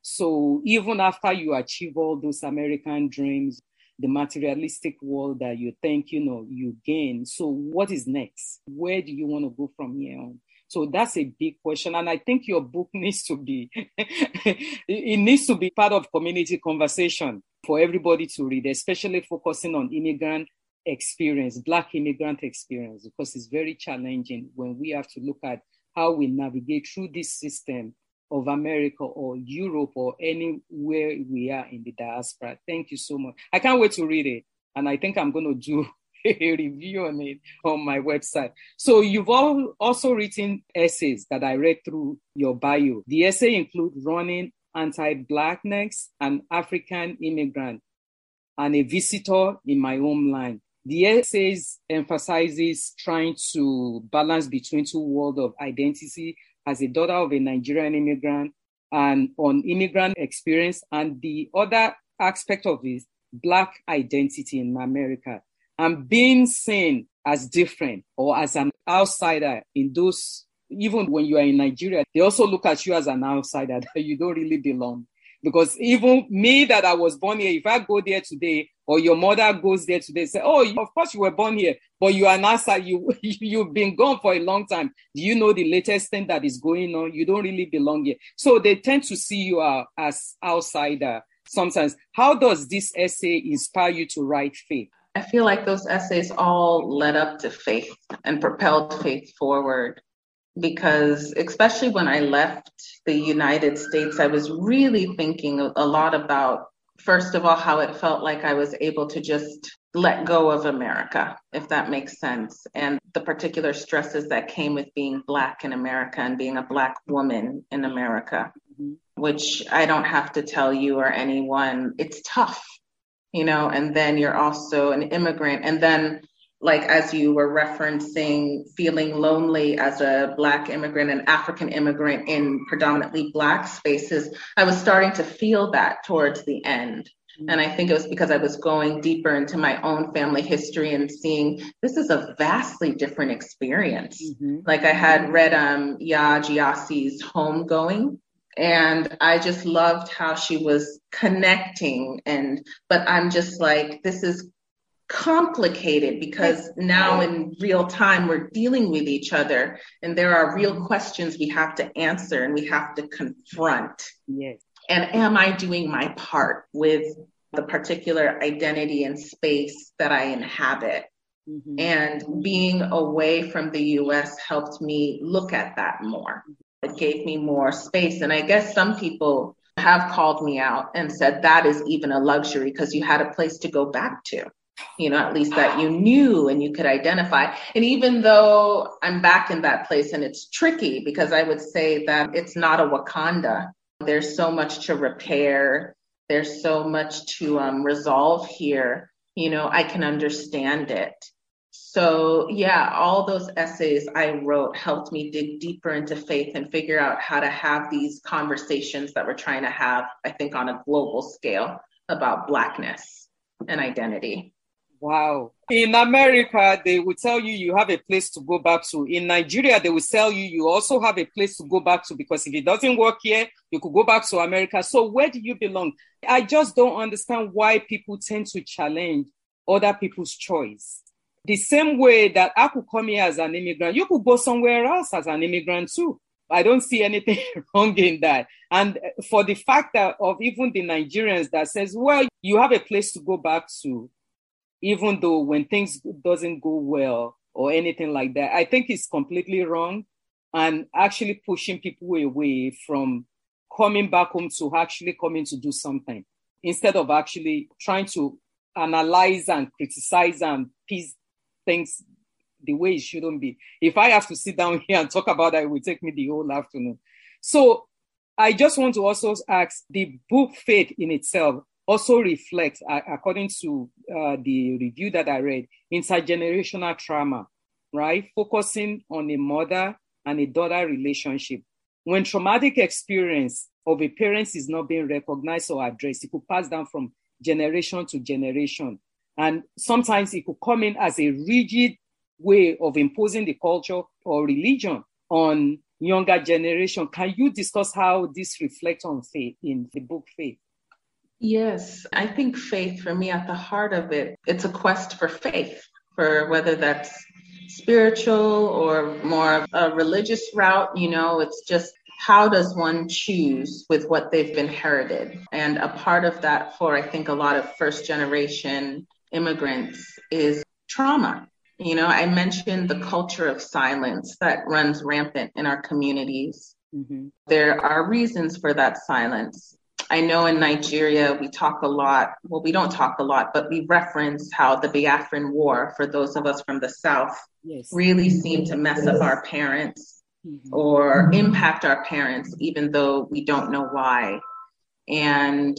Speaker 1: So even after you achieve all those American dreams, the materialistic world that you think you know you gain. So what is next? Where do you want to go from here on? So that's a big question. And I think your book [laughs] needs to be, [laughs] it needs to be part of community conversation for everybody to read, especially focusing on immigrant experience, Black immigrant experience, because it's very challenging when we have to look at how we navigate through this system of America or Europe or anywhere we are in the diaspora. Thank you so much. I can't wait to read it. And I think I'm going to do [laughs] a review on it on my website. So you've all also written essays that I read through your bio. The essay include running anti-blackness and African immigrant and a visitor in my homeland. The essays emphasizes trying to balance between two worlds of identity as a daughter of a Nigerian immigrant and on immigrant experience and the other aspect of it, black identity in America and being seen as different or as an outsider in those, even when you are in Nigeria, they also look at you as an outsider [laughs] that you don't really belong. Because even me that I was born here, if I go there today, or your mother goes there today, say, "Oh, of course you were born here, but you are an outsider. [laughs] You you've been gone for a long time. Do you know the latest thing that is going on? You don't really belong here." So they tend to see you uh, as outsider sometimes. How does this essay inspire you to write faith?
Speaker 4: I feel like those essays all led up to faith and propelled faith forward. Because especially when I left the United States, I was really thinking a lot about, first of all, how it felt like I was able to just let go of America, if that makes sense, and the particular stresses that came with being Black in America and being a Black woman in America, mm-hmm. which I don't have to tell you or anyone, it's tough, you know, and then you're also an immigrant. And then like as you were referencing feeling lonely as a black immigrant and african immigrant in predominantly black spaces i was starting to feel that towards the end. And i think it was because i was going deeper into my own family history and seeing this is a vastly different experience. Mm-hmm. like i had read um yaa gyasi's homegoing and i just loved how she was connecting and but i'm just like this is complicated because now in real time we're dealing with each other and there are real questions we have to answer and we have to confront.
Speaker 1: Yes.
Speaker 4: And am I doing my part with the particular identity and space that I inhabit? Mm-hmm. And being away from the US helped me look at that more. It gave me more space. And I guess some people have called me out and said that is even a luxury because you had a place to go back to you know, at least that you knew and you could identify. And even though I'm back in that place and it's tricky because I would say that it's not a Wakanda, there's so much to repair, there's so much to um, resolve here, you know, I can understand it. So, yeah, all those essays I wrote helped me dig deeper into faith and figure out how to have these conversations that we're trying to have, I think, on a global scale about Blackness and identity.
Speaker 1: Wow. In America, they will tell you you have a place to go back to. In Nigeria, they will tell you you also have a place to go back to because if it doesn't work here, you could go back to America. So where do you belong? I just don't understand why people tend to challenge other people's choice. The same way that I could come here as an immigrant, you could go somewhere else as an immigrant too. I don't see anything [laughs] wrong in that. And for the fact that of even the Nigerians that says, well, you have a place to go back to even though when things doesn't go well or anything like that i think it's completely wrong and actually pushing people away from coming back home to actually coming to do something instead of actually trying to analyze and criticize and piece things the way it shouldn't be. If I have to sit down [laughs] here and talk about that, it will take me the whole afternoon. So I just want to also ask the book Faith in itself also reflects, according to uh, the review that I read, intergenerational trauma, right? Focusing on a mother and a daughter relationship. When traumatic experience of a parent is not being recognized or addressed, it could pass down from generation to generation. And sometimes it could come in as a rigid way of imposing the culture or religion on younger generation. Can you discuss how this reflects on faith in the book Faith?
Speaker 4: Yes, I think faith for me at the heart of it, it's a quest for faith, for whether that's spiritual or more of a religious route, you know, it's just how does one choose with what they've been inherited? And a part of that for I think a lot of first generation immigrants is trauma. You know, I mentioned the culture of silence that runs rampant in our communities. Mm-hmm. There are reasons for that silence. I know in Nigeria we talk a lot, well, we don't talk a lot, but we reference how the Biafran War, for those of us from the South, yes. really seemed to mess up our parents mm-hmm. or impact our parents, even though we don't know why. And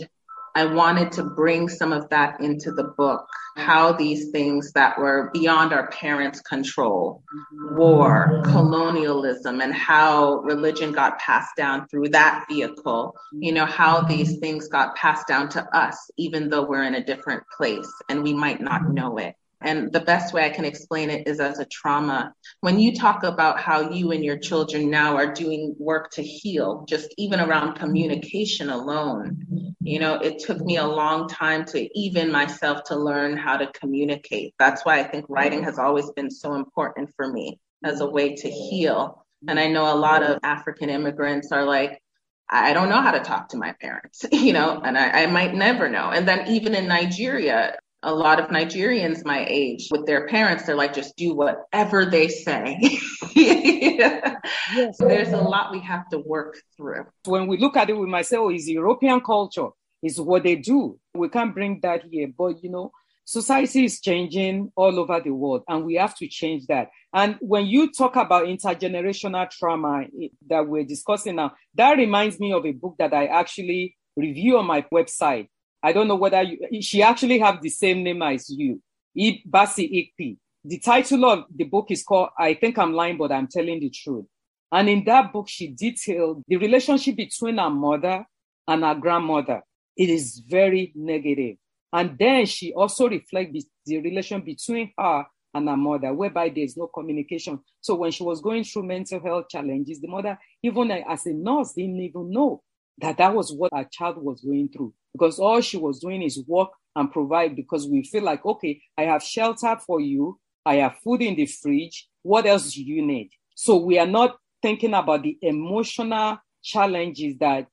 Speaker 4: I wanted to bring some of that into the book how these things that were beyond our parents' control war, colonialism, and how religion got passed down through that vehicle. You know, how these things got passed down to us, even though we're in a different place and we might not know it. And the best way I can explain it is as a trauma. When you talk about how you and your children now are doing work to heal, just even around communication alone, you know, it took me a long time to even myself to learn how to communicate. That's why I think writing has always been so important for me as a way to heal. And I know a lot of African immigrants are like, I don't know how to talk to my parents, [laughs] you know, and I, I might never know. And then even in Nigeria, a lot of Nigerians my age with their parents, they're like, just do whatever they say. [laughs] yes. There's a lot we have to work through.
Speaker 1: When we look at it, we might say, oh, it's European culture, it's what they do. We can't bring that here. But, you know, society is changing all over the world and we have to change that. And when you talk about intergenerational trauma eh, that we're discussing now, that reminds me of a book that I actually review on my website. I don't know whether you, she actually have the same name as you, Bassey Ikpi. The title of the book is called I Think I'm Lying, but I'm Telling the Truth. And in that book, she detailed the relationship between her mother and her grandmother. It is very negative. And then she also reflects the relation between her and her mother, whereby there's no communication. So when she was going through mental health challenges, the mother, even as a nurse, didn't even know that that was what her child was going through because all she was doing is work and provide because we feel like, okay, I have shelter for you. I have food in the fridge. What else do you need? So we are not thinking about the emotional challenges that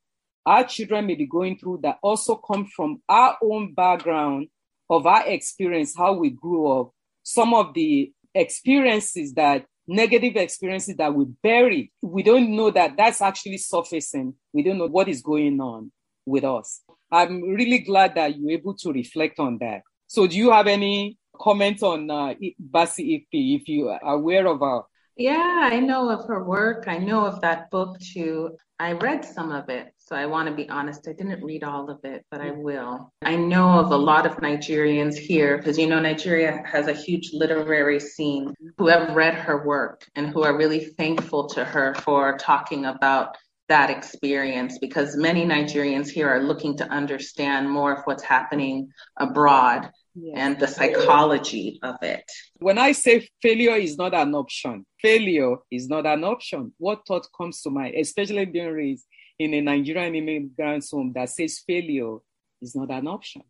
Speaker 1: our children may be going through that also come from our own background of our experience, how we grew up, some of the experiences that negative experiences that we bury. We don't know that that's actually surfacing. We don't know what is going on with us. I'm really glad that you're able to reflect on that. So, do you have any comment on uh, Bassey if you are aware of her?
Speaker 4: Yeah, I know of her work. I know of that book too. I read some of it. So I want to be honest, I didn't read all of it, but I will. I know of a lot of Nigerians here because you know Nigeria has a huge literary scene who have read her work and who are really thankful to her for talking about that experience because many Nigerians here are looking to understand more of what's happening abroad yes. and the psychology of it.
Speaker 1: When I say failure is not an option, failure is not an option. What thought comes to mind, especially being raised in a Nigerian immigrant home that says failure is not an option?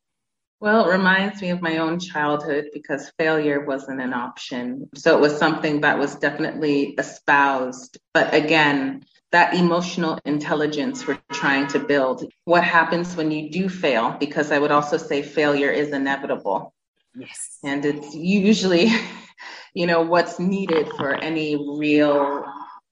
Speaker 4: Well, it reminds me of my own childhood because failure wasn't an option. So it was something that was definitely espoused. But again, that emotional intelligence we're trying to build. What happens when you do fail? Because I would also say failure is inevitable.
Speaker 1: Yes.
Speaker 4: And it's usually, [laughs] you know, what's needed for any real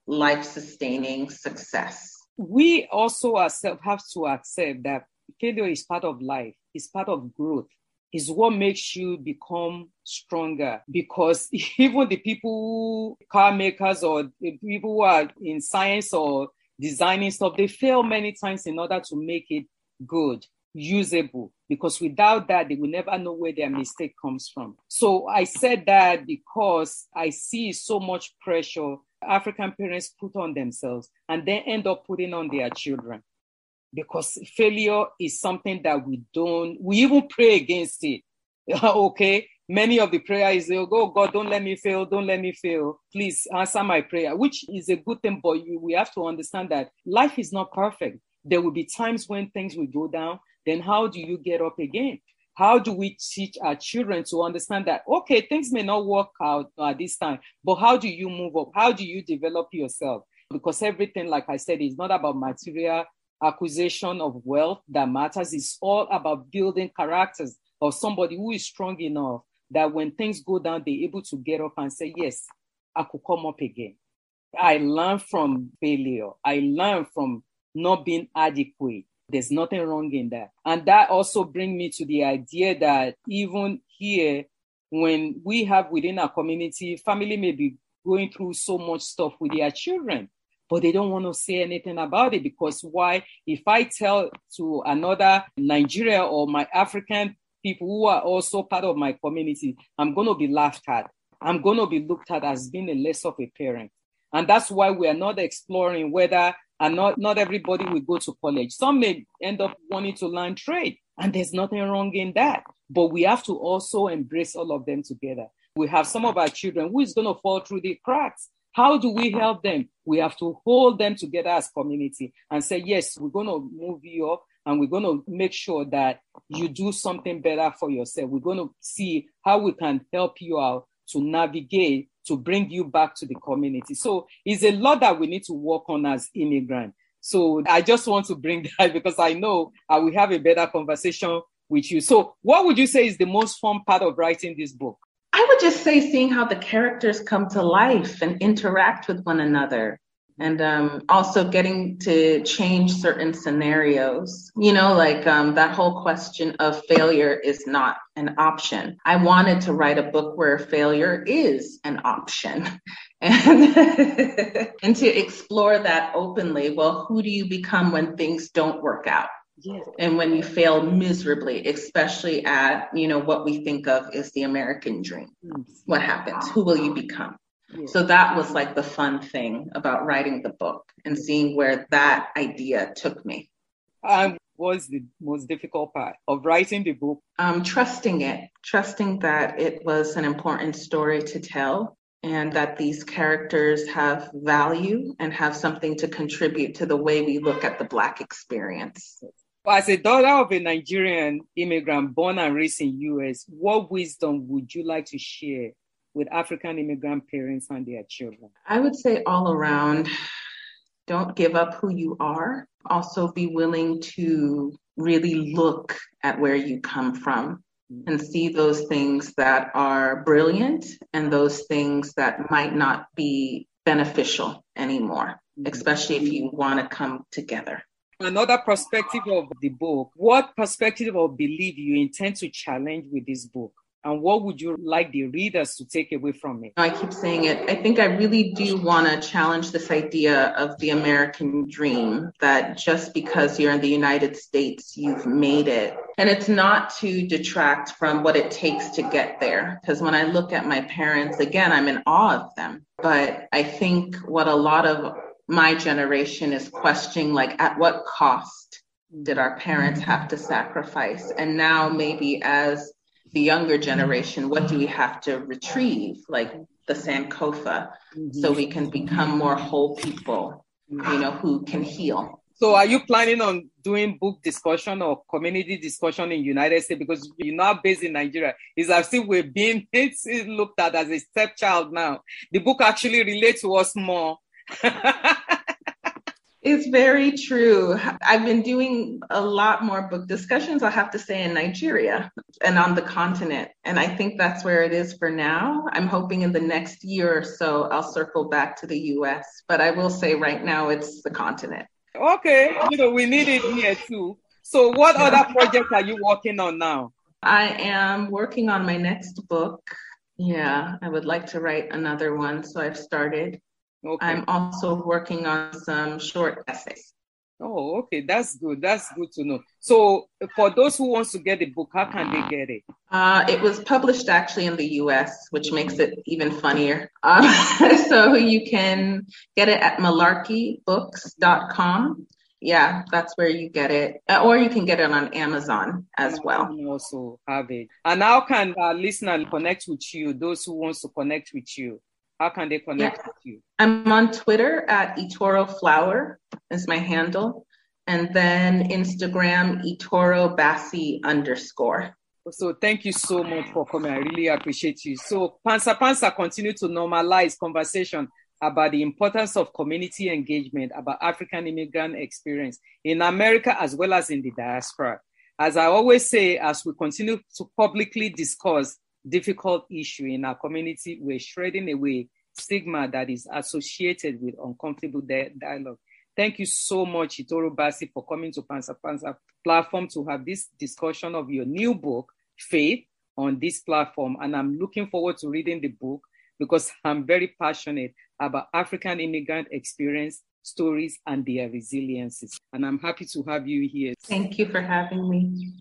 Speaker 4: life sustaining success
Speaker 1: we also ourselves have to accept that failure is part of life, it's part of growth, is what makes you become stronger. Because [laughs] even the people, car makers, or the people who are in science or designing stuff, they fail many times in order to make it good, usable. Because without that, they will never know where their mistake comes from. So I said that because I see so much pressure African parents put on themselves and then end up putting on their children. Because failure is something that we don't, we even pray against it. [laughs] okay. Many of the prayer is, oh God, don't let me fail, don't let me fail. Please answer my prayer, which is a good thing, but we have to understand that life is not perfect. There will be times when things will go down. Then how do you get up again? how do we teach our children to understand that okay things may not work out at this time but how do you move up how do you develop yourself because everything like i said is not about material acquisition of wealth that matters. It's all about building characters of somebody who is strong enough that when things go down they're able to get up and say yes i could come up again. I learned from failure. I learned from not being adequate. There's nothing wrong in that. And that also brings me to the idea that even here, when we have within our community, family may be going through so much stuff with their children, but they don't want to say anything about it because why? If I tell to another Nigeria or my African people who are also part of my community, I'm going to be laughed at. I'm going to be looked at as being a less of a parent. And that's why we are not exploring whether and not, not everybody will go to college. Some may end up wanting to learn trade, and there's nothing wrong in that. But we have to also embrace all of them together. We have some of our children who is going to fall through the cracks. How do we help them? We have to hold them together as community and say, yes, we're going to move you up and we're going to make sure that you do something better for yourself. We're going to see how we can help you out to navigate to bring you back to the community. So it's a lot that we need to work on as immigrants. So I just want to bring [laughs] that because I know I will have a better conversation with you. So, what would you say is the most fun part of writing this book?
Speaker 4: Would just say seeing how the characters come to life and interact with one another. And um, also getting to change certain scenarios, you know, like um, that whole question of failure is not an option. I wanted to write a book where failure is an option [laughs] and, [laughs] and to explore that openly. Well, who do you become when things don't work out? Yes. And when you fail miserably, especially at, you know, what we think of as the American dream, what happens? Who will you become? Yes. So that was like the fun thing about writing the book and seeing where that idea took me.
Speaker 1: Um, was the most difficult part of writing the book?
Speaker 4: Um, trusting it, trusting that it was an important story to tell and that these characters have value and have something to contribute to the way we look at the Black experience.
Speaker 1: As a daughter of a Nigerian immigrant born and raised in US, what wisdom would you like to share with African immigrant parents and their children?
Speaker 4: I would say all around, don't give up who you are. Also be willing to really look at where you come from mm-hmm. and see those things that are brilliant and those things that might not be beneficial anymore, mm-hmm. especially if you want to come together.
Speaker 1: Another perspective of the book. What perspective or belief you intend to challenge with this book? And what would you like the readers to take away from it?
Speaker 4: I keep saying it. I think I really do want to challenge this idea of the American dream that just because you're in the United States, you've made it. And it's not to detract from what it takes to get there. Because when I look at my parents, again, I'm in awe of them. But I think what a lot of my generation is questioning like at what cost did our parents have to sacrifice? And now maybe as the younger generation what do we have to retrieve? Like the sankofa mm-hmm. so we can become more whole people you know who can heal.
Speaker 1: So are you planning on doing book discussion or community discussion in united states? Because you're not based in nigeria. It's as if we're being [laughs] it's looked at as a stepchild now. The book actually relates to us more [laughs]
Speaker 4: it's very true. I've been doing a lot more book discussions, I have to say, in Nigeria and on the continent. And I think that's where it is for now. I'm hoping in the next year or so, I'll circle back to the US. But I will say right now, it's the continent.
Speaker 1: Okay. You know, we need it here too. So, what yeah. other projects are you working on now?
Speaker 4: I am working on my next book. Yeah, I would like to write another one. So, I've started. Okay. I'm also working on some short essays.
Speaker 1: Oh, okay, that's good. That's good to know. So, for those who wants to get the book, how can they get it?
Speaker 4: Uh, it was published actually in the U.S., which makes it even funnier. Um, [laughs] so you can get it at malarkeybooks.com. Yeah, that's where you get it, uh, or you can get it on Amazon as well.
Speaker 1: also have it. And how can our listener connect with you? Those who wants to connect with you. How can they connect yeah. with you?
Speaker 4: I'm on Twitter at Itoro Flower is my handle. And then Instagram, Itoro Bassey underscore.
Speaker 1: So thank you so much for coming. I really appreciate you. So Pansa Pansa continue to normalize conversation about the importance of community engagement about African immigrant experience in America as well as in the diaspora. As I always say, as we continue to publicly discuss difficult issue in our community, we're shredding away stigma that is associated with uncomfortable di- dialogue. Thank you so much, Itoro Bassey, for coming to Pansa Pansa platform to have this discussion of your new book, Faith, on this platform. And I'm looking forward to reading the book because I'm very passionate about African immigrant experience, stories, and their resiliences. And I'm happy to have you here.
Speaker 4: Thank you for having me.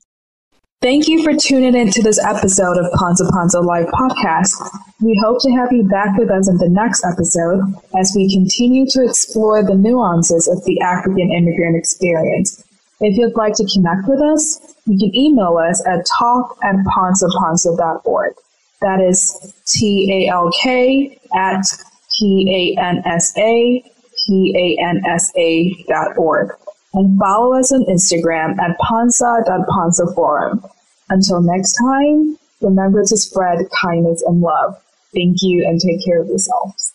Speaker 3: Thank you for tuning in to this episode of Pansa Pansa Live podcast. We hope to have you back with us in the next episode as we continue to explore the nuances of the African immigrant experience. If you'd like to connect with us, you can email us at talk at pansapansa.org. That is T A L K at P A N S A P A N S A dot org and follow us on Instagram at pansa.pansaforum. Until next time, remember to spread kindness and love. Thank you and take care of yourselves.